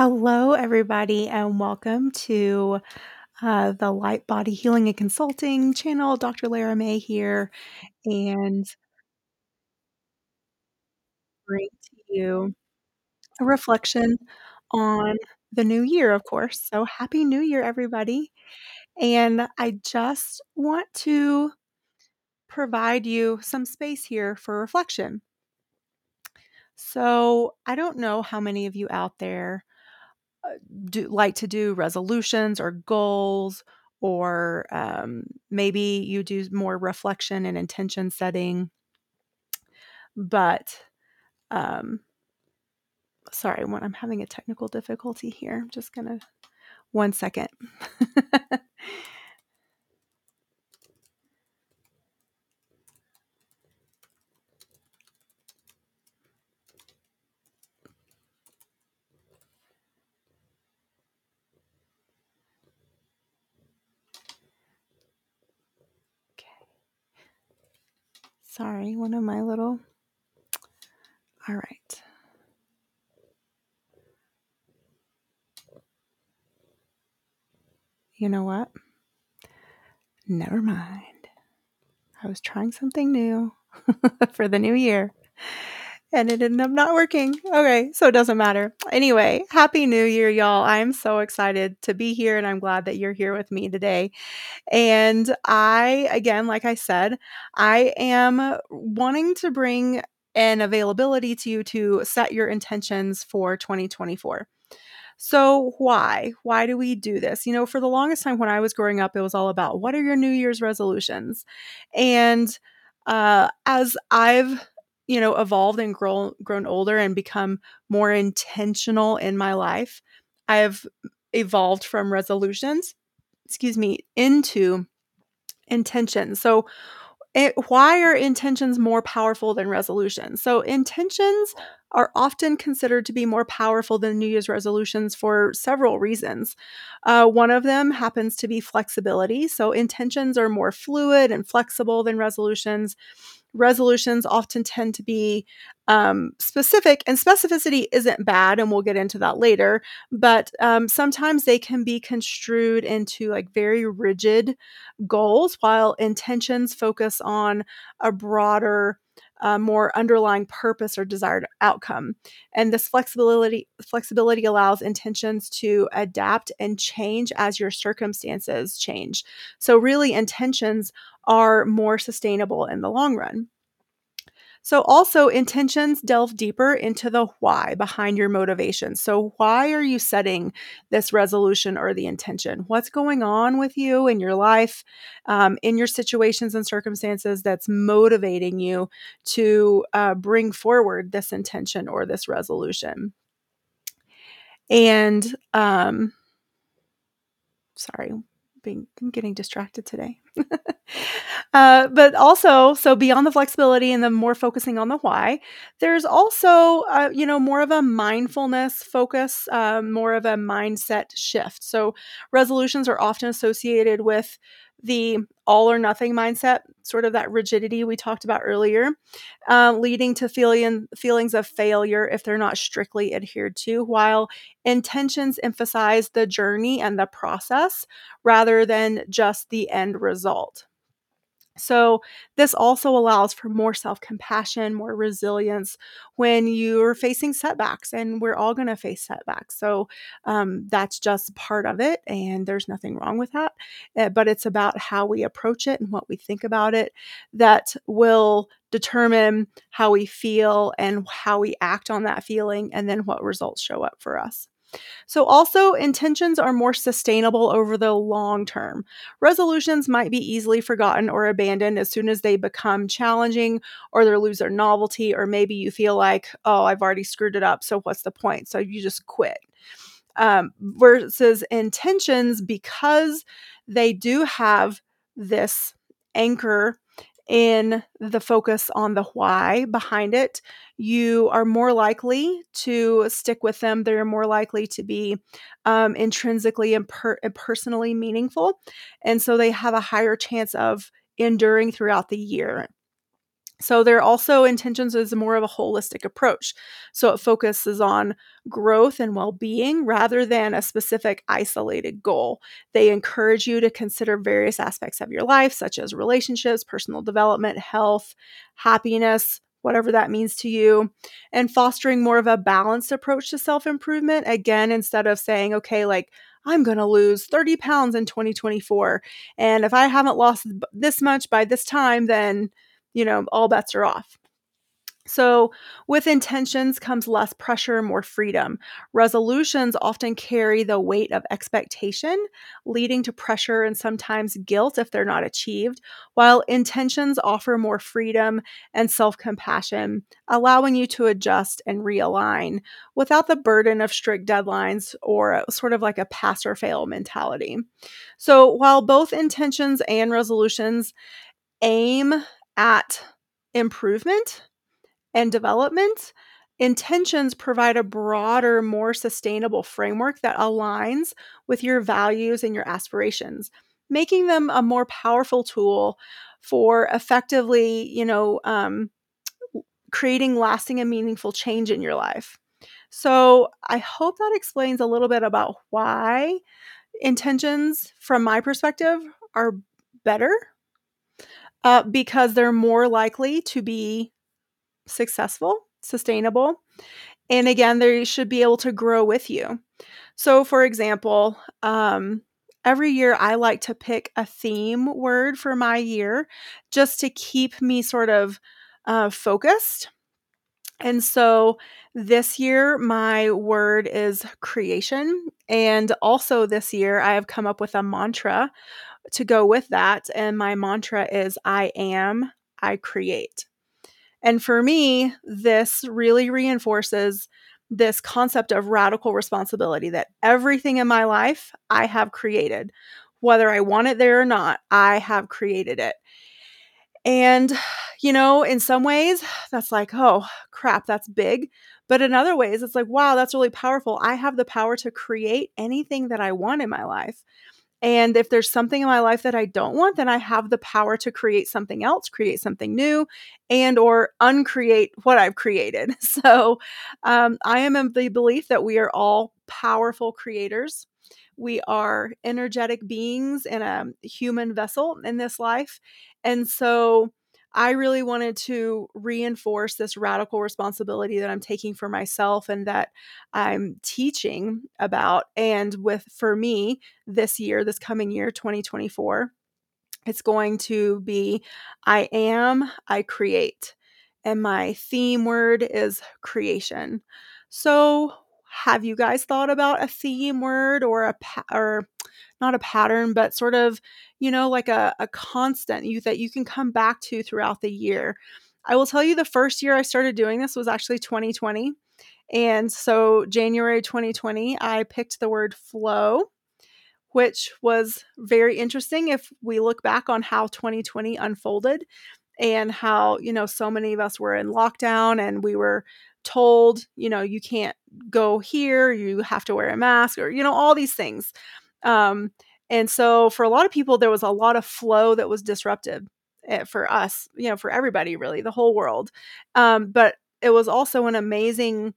Hello, everybody, and welcome to uh, the Light Body Healing and Consulting channel. Dr. Lara May here, and bring to you a reflection on the new year, of course. So, Happy New Year, everybody. And I just want to provide you some space here for reflection. So, I don't know how many of you out there do like to do resolutions or goals or um, maybe you do more reflection and intention setting. But um, sorry when i'm having a technical difficulty here i'm just gonna one second Sorry, one of my little. All right. You know what? Never mind. I was trying something new for the new year and it ended up not working. Okay, so it doesn't matter. Anyway, happy new year, y'all. I'm so excited to be here and I'm glad that you're here with me today. And I, again, like I said, I am wanting to bring an availability to you to set your intentions for 2024. So, why? Why do we do this? You know, for the longest time when I was growing up, it was all about what are your New Year's resolutions? And uh, as I've you know evolved and grown grown older and become more intentional in my life, I have evolved from resolutions, excuse me, into intentions. So, it, why are intentions more powerful than resolutions? So, intentions are often considered to be more powerful than New Year's resolutions for several reasons. Uh, one of them happens to be flexibility. So, intentions are more fluid and flexible than resolutions resolutions often tend to be um, specific, and specificity isn't bad, and we'll get into that later. But um, sometimes they can be construed into like very rigid goals, while intentions focus on a broader, uh, more underlying purpose or desired outcome. And this flexibility flexibility allows intentions to adapt and change as your circumstances change. So really, intentions are more sustainable in the long run. So, also, intentions delve deeper into the why behind your motivation. So, why are you setting this resolution or the intention? What's going on with you in your life, um, in your situations and circumstances that's motivating you to uh, bring forward this intention or this resolution? And, um, sorry, being, I'm getting distracted today. uh, but also, so beyond the flexibility and the more focusing on the why, there's also, uh, you know, more of a mindfulness focus, um, more of a mindset shift. So resolutions are often associated with the all or nothing mindset, sort of that rigidity we talked about earlier, uh, leading to feeling feelings of failure if they're not strictly adhered to. While intentions emphasize the journey and the process rather than just the end result. So, this also allows for more self compassion, more resilience when you're facing setbacks, and we're all going to face setbacks. So, um, that's just part of it, and there's nothing wrong with that. Uh, but it's about how we approach it and what we think about it that will determine how we feel and how we act on that feeling, and then what results show up for us. So, also, intentions are more sustainable over the long term. Resolutions might be easily forgotten or abandoned as soon as they become challenging or they lose their novelty, or maybe you feel like, oh, I've already screwed it up. So, what's the point? So, you just quit. Um, versus intentions, because they do have this anchor in the focus on the why behind it, you are more likely to stick with them. They're more likely to be um, intrinsically and, per- and personally meaningful. And so they have a higher chance of enduring throughout the year. So there are also intentions is more of a holistic approach. So it focuses on growth and well-being rather than a specific isolated goal. They encourage you to consider various aspects of your life such as relationships, personal development, health, happiness, whatever that means to you, and fostering more of a balanced approach to self-improvement again instead of saying okay like I'm going to lose 30 pounds in 2024 and if I haven't lost this much by this time then you know, all bets are off. So, with intentions comes less pressure, more freedom. Resolutions often carry the weight of expectation, leading to pressure and sometimes guilt if they're not achieved, while intentions offer more freedom and self compassion, allowing you to adjust and realign without the burden of strict deadlines or sort of like a pass or fail mentality. So, while both intentions and resolutions aim at improvement and development, intentions provide a broader, more sustainable framework that aligns with your values and your aspirations, making them a more powerful tool for effectively, you know, um, creating lasting and meaningful change in your life. So, I hope that explains a little bit about why intentions, from my perspective, are better uh, because they're more likely to be successful, sustainable, and again, they should be able to grow with you. So, for example, um, every year I like to pick a theme word for my year just to keep me sort of uh, focused. And so this year, my word is creation. And also this year, I have come up with a mantra to go with that. And my mantra is I am, I create. And for me, this really reinforces this concept of radical responsibility that everything in my life I have created. Whether I want it there or not, I have created it. And, you know, in some ways, that's like, oh, crap, that's big. But in other ways, it's like, wow, that's really powerful. I have the power to create anything that I want in my life. And if there's something in my life that I don't want, then I have the power to create something else, create something new, and or uncreate what I've created. So um, I am of the belief that we are all powerful creators. We are energetic beings in a human vessel in this life. And so I really wanted to reinforce this radical responsibility that I'm taking for myself and that I'm teaching about. And with, for me, this year, this coming year, 2024, it's going to be I am, I create. And my theme word is creation. So, have you guys thought about a theme word or a pa- or not a pattern, but sort of, you know, like a, a constant you that you can come back to throughout the year. I will tell you the first year I started doing this was actually 2020. And so January 2020, I picked the word flow, which was very interesting if we look back on how 2020 unfolded and how, you know, so many of us were in lockdown and we were told, you know, you can't go here, you have to wear a mask or, you know, all these things. Um, and so for a lot of people, there was a lot of flow that was disrupted eh, for us, you know, for everybody, really, the whole world. Um, but it was also an amazing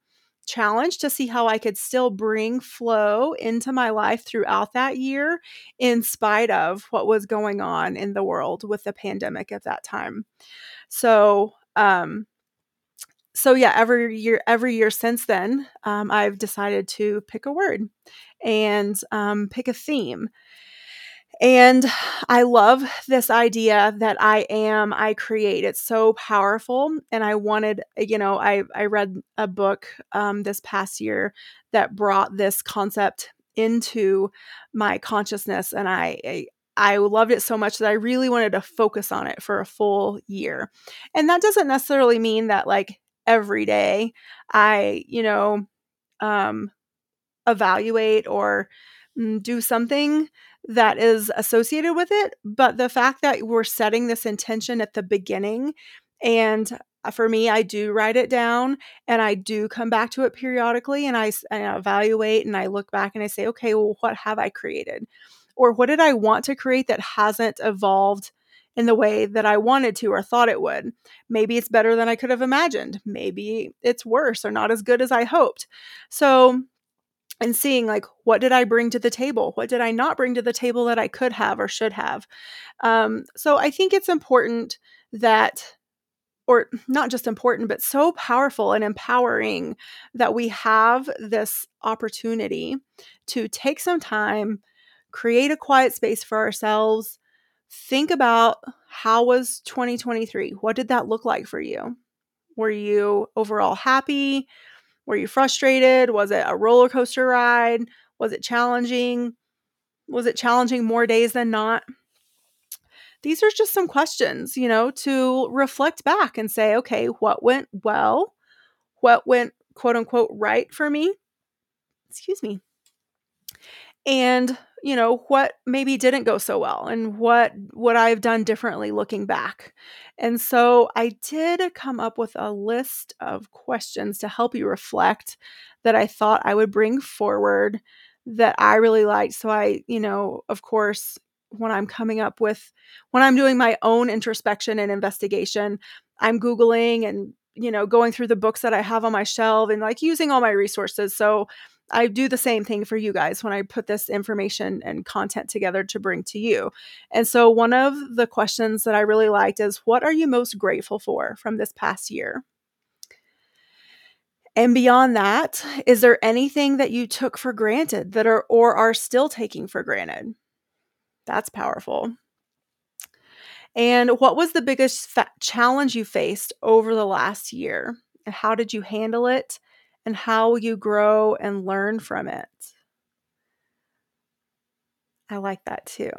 challenge to see how I could still bring flow into my life throughout that year, in spite of what was going on in the world with the pandemic at that time. So, um, so yeah, every year, every year since then, um, I've decided to pick a word and um, pick a theme. And I love this idea that I am, I create. It's so powerful. And I wanted, you know, I, I read a book um, this past year that brought this concept into my consciousness. And I, I, I loved it so much that I really wanted to focus on it for a full year. And that doesn't necessarily mean that like every day I, you know, um, evaluate or mm, do something that is associated with it. But the fact that we're setting this intention at the beginning, and uh, for me, I do write it down and I do come back to it periodically and I, I evaluate and I look back and I say, okay, well, what have I created? Or what did I want to create that hasn't evolved in the way that I wanted to or thought it would. Maybe it's better than I could have imagined. Maybe it's worse or not as good as I hoped. So, and seeing like what did I bring to the table? What did I not bring to the table that I could have or should have? Um, so I think it's important that or not just important, but so powerful and empowering that we have this opportunity to take some time, create a quiet space for ourselves, think about how was 2023? What did that look like for you? Were you overall happy? Were you frustrated? Was it a roller coaster ride? Was it challenging? Was it challenging more days than not? These are just some questions, you know, to reflect back and say, okay, what went well? What went quote unquote right for me? Excuse me. And you know what maybe didn't go so well and what would i have done differently looking back. And so i did come up with a list of questions to help you reflect that i thought i would bring forward that i really liked. So i you know of course when i'm coming up with when i'm doing my own introspection and investigation i'm googling and you know going through the books that i have on my shelf and like using all my resources. So I do the same thing for you guys when I put this information and content together to bring to you. And so, one of the questions that I really liked is What are you most grateful for from this past year? And beyond that, is there anything that you took for granted that are or are still taking for granted? That's powerful. And what was the biggest fa- challenge you faced over the last year? And how did you handle it? And how you grow and learn from it. I like that too.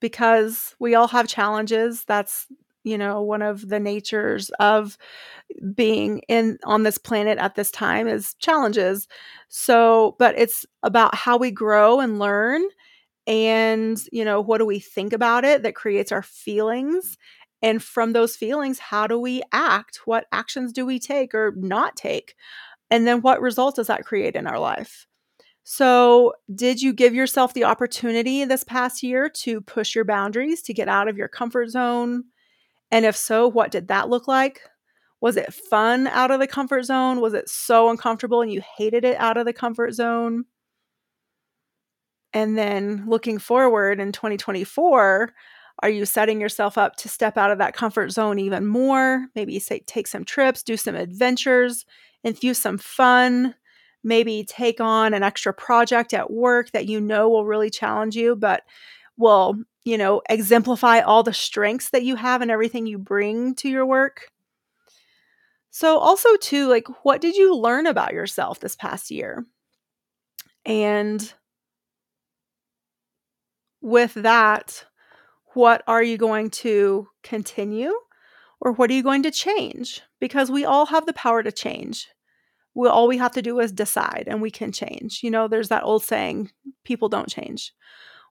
Because we all have challenges. That's, you know, one of the natures of being in on this planet at this time is challenges. So, but it's about how we grow and learn and, you know, what do we think about it that creates our feelings and from those feelings, how do we act? What actions do we take or not take? And then what results does that create in our life? So, did you give yourself the opportunity this past year to push your boundaries, to get out of your comfort zone? And if so, what did that look like? Was it fun out of the comfort zone? Was it so uncomfortable and you hated it out of the comfort zone? And then looking forward in 2024, are you setting yourself up to step out of that comfort zone even more? Maybe say take some trips, do some adventures, infuse some fun, maybe take on an extra project at work that you know will really challenge you, but will, you know, exemplify all the strengths that you have and everything you bring to your work. So, also, too, like, what did you learn about yourself this past year? And with that, what are you going to continue or what are you going to change? Because we all have the power to change. We all we have to do is decide and we can change. You know, there's that old saying, people don't change.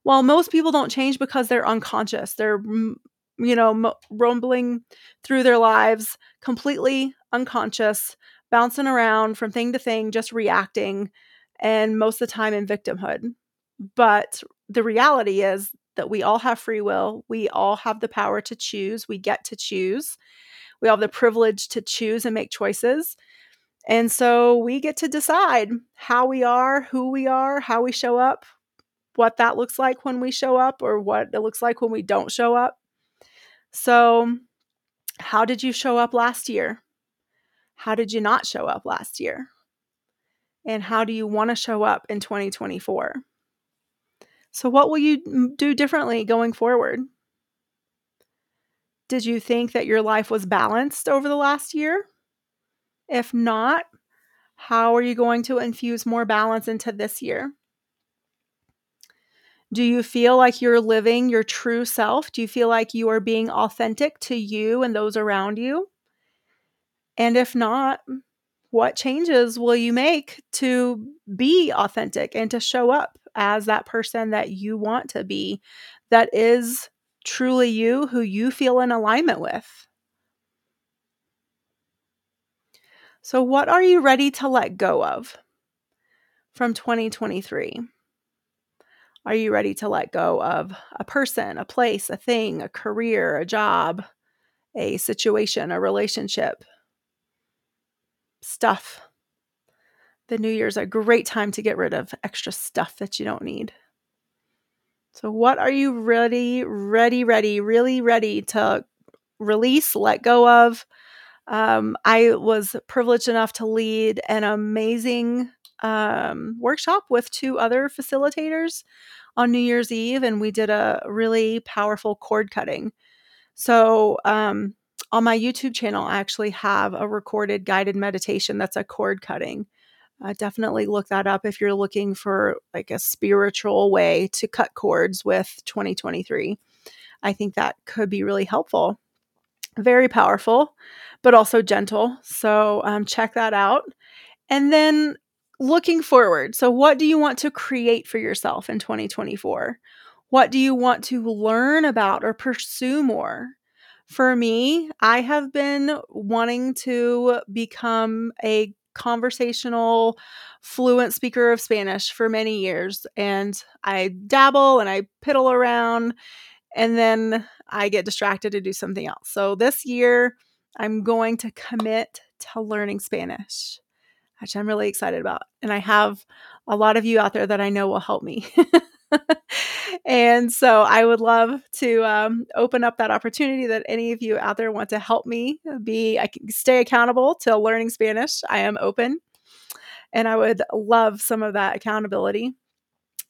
Well, most people don't change because they're unconscious. They're you know, rumbling through their lives completely unconscious, bouncing around from thing to thing, just reacting and most of the time in victimhood. But the reality is that we all have free will. We all have the power to choose. We get to choose. We all have the privilege to choose and make choices. And so we get to decide how we are, who we are, how we show up, what that looks like when we show up, or what it looks like when we don't show up. So, how did you show up last year? How did you not show up last year? And how do you want to show up in 2024? So, what will you do differently going forward? Did you think that your life was balanced over the last year? If not, how are you going to infuse more balance into this year? Do you feel like you're living your true self? Do you feel like you are being authentic to you and those around you? And if not, what changes will you make to be authentic and to show up as that person that you want to be, that is truly you, who you feel in alignment with. So, what are you ready to let go of from 2023? Are you ready to let go of a person, a place, a thing, a career, a job, a situation, a relationship? Stuff. The new year's a great time to get rid of extra stuff that you don't need. So, what are you ready, ready, ready, really ready to release, let go of? Um, I was privileged enough to lead an amazing um, workshop with two other facilitators on New Year's Eve, and we did a really powerful cord cutting. So, um, on my YouTube channel, I actually have a recorded guided meditation that's a cord cutting. Uh, definitely look that up if you're looking for like a spiritual way to cut cords with 2023. I think that could be really helpful. Very powerful, but also gentle. So um, check that out. And then looking forward. So, what do you want to create for yourself in 2024? What do you want to learn about or pursue more? For me, I have been wanting to become a conversational, fluent speaker of Spanish for many years. And I dabble and I piddle around, and then I get distracted to do something else. So this year, I'm going to commit to learning Spanish, which I'm really excited about. And I have a lot of you out there that I know will help me. and so I would love to um, open up that opportunity that any of you out there want to help me be, I can stay accountable to learning Spanish. I am open and I would love some of that accountability.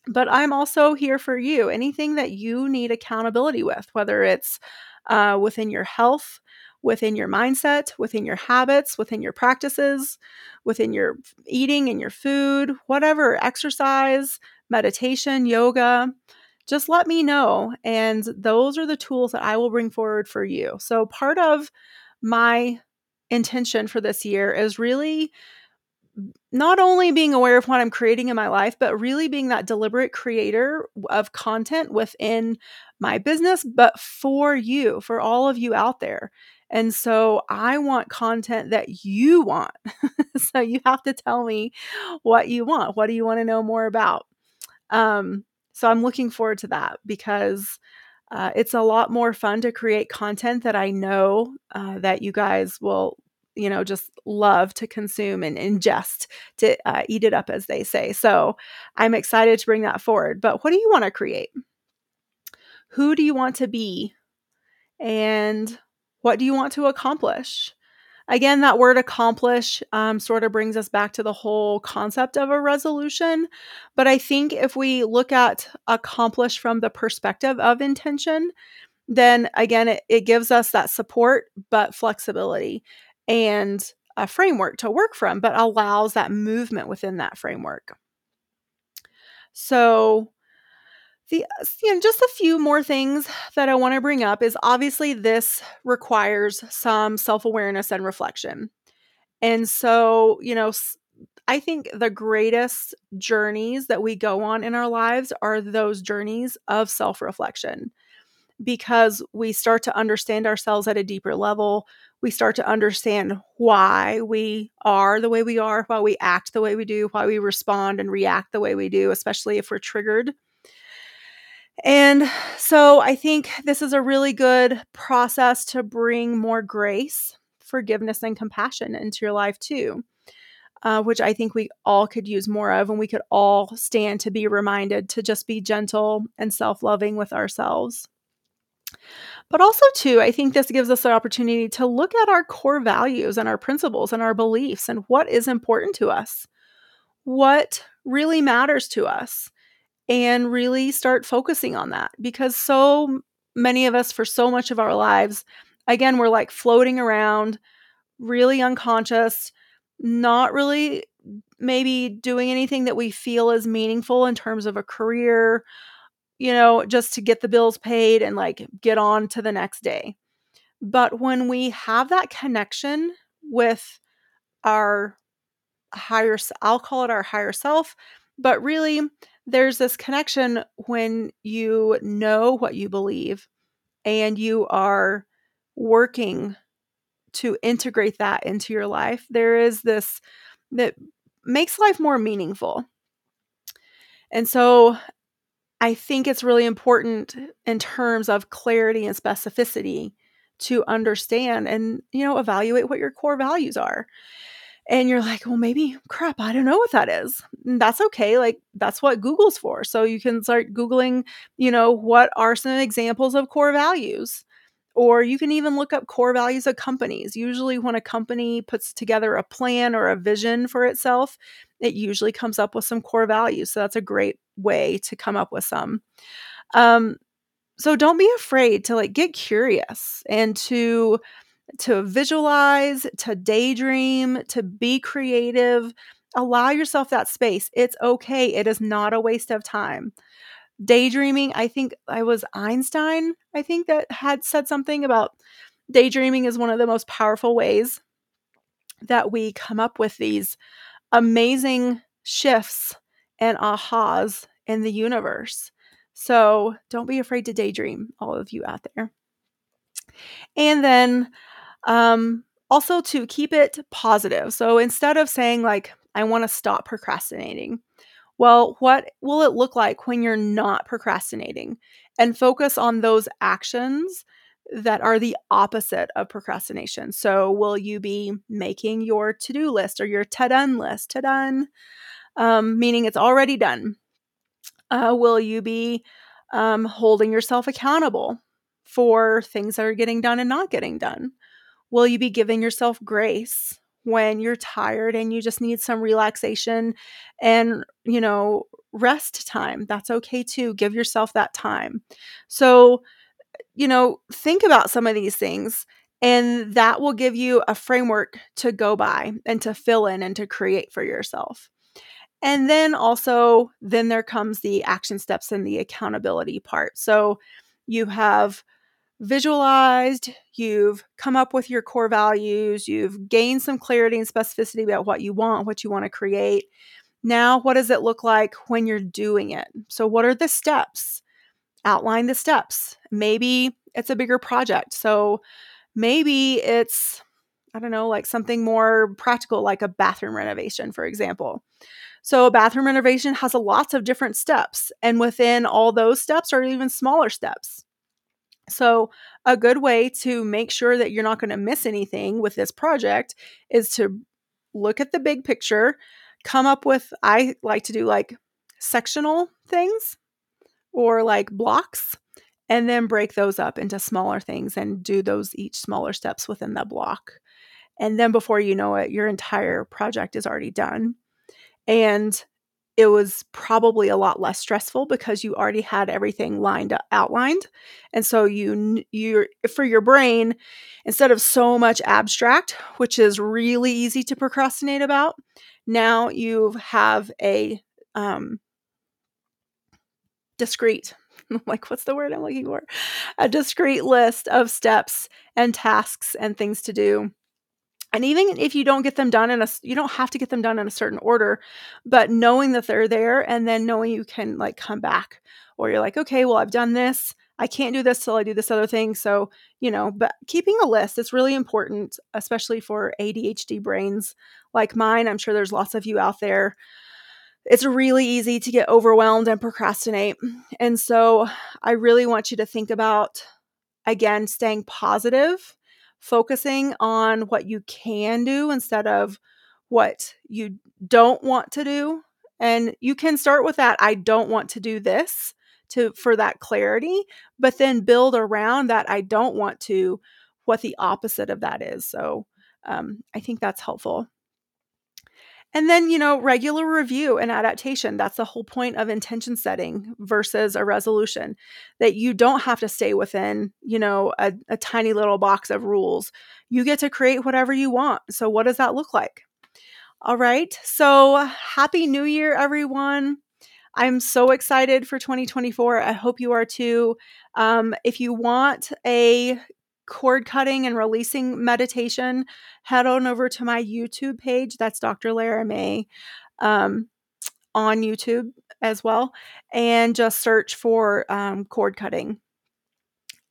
But I'm also here for you. Anything that you need accountability with, whether it's uh, within your health, within your mindset, within your habits, within your practices, within your eating and your food, whatever, exercise, meditation, yoga, just let me know. And those are the tools that I will bring forward for you. So, part of my intention for this year is really not only being aware of what I'm creating in my life, but really being that deliberate creator of content within my business, but for you, for all of you out there. And so I want content that you want. so you have to tell me what you want. What do you want to know more about? Um, so I'm looking forward to that because uh, it's a lot more fun to create content that I know uh, that you guys will, you know, just love to consume and ingest to uh, eat it up, as they say. So I'm excited to bring that forward. But what do you want to create? Who do you want to be? And what do you want to accomplish? Again, that word accomplish um, sort of brings us back to the whole concept of a resolution. But I think if we look at accomplish from the perspective of intention, then again, it, it gives us that support, but flexibility and a framework to work from, but allows that movement within that framework. So, the uh, you know, just a few more things that I want to bring up is obviously this requires some self-awareness and reflection. And so, you know, I think the greatest journeys that we go on in our lives are those journeys of self-reflection because we start to understand ourselves at a deeper level. We start to understand why we are the way we are, why we act the way we do, why we respond and react the way we do, especially if we're triggered and so I think this is a really good process to bring more grace, forgiveness, and compassion into your life too, uh, which I think we all could use more of. And we could all stand to be reminded to just be gentle and self loving with ourselves. But also, too, I think this gives us an opportunity to look at our core values and our principles and our beliefs and what is important to us, what really matters to us and really start focusing on that because so many of us for so much of our lives again we're like floating around really unconscious not really maybe doing anything that we feel is meaningful in terms of a career you know just to get the bills paid and like get on to the next day. But when we have that connection with our higher I'll call it our higher self but really there's this connection when you know what you believe and you are working to integrate that into your life. There is this that makes life more meaningful. And so I think it's really important in terms of clarity and specificity to understand and, you know, evaluate what your core values are. And you're like, well, maybe crap, I don't know what that is. And that's okay. Like, that's what Google's for. So you can start Googling, you know, what are some examples of core values? Or you can even look up core values of companies. Usually, when a company puts together a plan or a vision for itself, it usually comes up with some core values. So that's a great way to come up with some. Um, so don't be afraid to like get curious and to to visualize, to daydream, to be creative. Allow yourself that space. It's okay. It is not a waste of time daydreaming. I think I was Einstein, I think that had said something about daydreaming is one of the most powerful ways that we come up with these amazing shifts and ahas in the universe. So don't be afraid to daydream, all of you out there. And then um, also to keep it positive. So instead of saying, like, I want to stop procrastinating, well, what will it look like when you're not procrastinating? And focus on those actions that are the opposite of procrastination. So, will you be making your to do list or your to done list? To done, um, meaning it's already done. Uh, will you be um, holding yourself accountable for things that are getting done and not getting done? Will you be giving yourself grace when you're tired and you just need some relaxation and, you know, rest time. That's okay too. Give yourself that time. So, you know, think about some of these things and that will give you a framework to go by and to fill in and to create for yourself. And then also, then there comes the action steps and the accountability part. So you have visualized, you've come up with your core values, you've gained some clarity and specificity about what you want, what you want to create. Now, what does it look like when you're doing it? So, what are the steps? Outline the steps. Maybe it's a bigger project. So, maybe it's, I don't know, like something more practical, like a bathroom renovation, for example. So, a bathroom renovation has a lots of different steps, and within all those steps are even smaller steps. So, a good way to make sure that you're not going to miss anything with this project is to look at the big picture, come up with, I like to do like sectional things or like blocks, and then break those up into smaller things and do those each smaller steps within the block. And then before you know it, your entire project is already done. And it was probably a lot less stressful because you already had everything lined up, outlined and so you you for your brain instead of so much abstract which is really easy to procrastinate about now you have a um discrete like what's the word i'm looking for? A discrete list of steps and tasks and things to do and even if you don't get them done in a you don't have to get them done in a certain order but knowing that they're there and then knowing you can like come back or you're like okay well i've done this. I can't do this till i do this other thing. So you know but keeping a list is really important especially for adhd brains like mine. I'm sure there's lots of you out there. It's really easy to get overwhelmed and procrastinate. And so i really want you to think about again staying positive focusing on what you can do instead of what you don't want to do. And you can start with that I don't want to do this to for that clarity, but then build around that I don't want to what the opposite of that is. So um, I think that's helpful. And then, you know, regular review and adaptation. That's the whole point of intention setting versus a resolution that you don't have to stay within, you know, a, a tiny little box of rules. You get to create whatever you want. So, what does that look like? All right. So, happy new year, everyone. I'm so excited for 2024. I hope you are too. Um, if you want a cord cutting and releasing meditation, head on over to my YouTube page. That's Dr. Lara May um, on YouTube as well, and just search for um, cord cutting.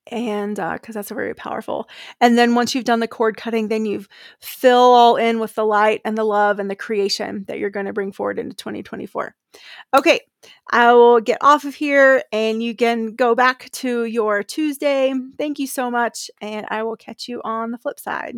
And uh, because that's very powerful. And then once you've done the cord cutting, then you fill all in with the light and the love and the creation that you're going to bring forward into 2024. Okay, I will get off of here and you can go back to your Tuesday. Thank you so much, and I will catch you on the flip side.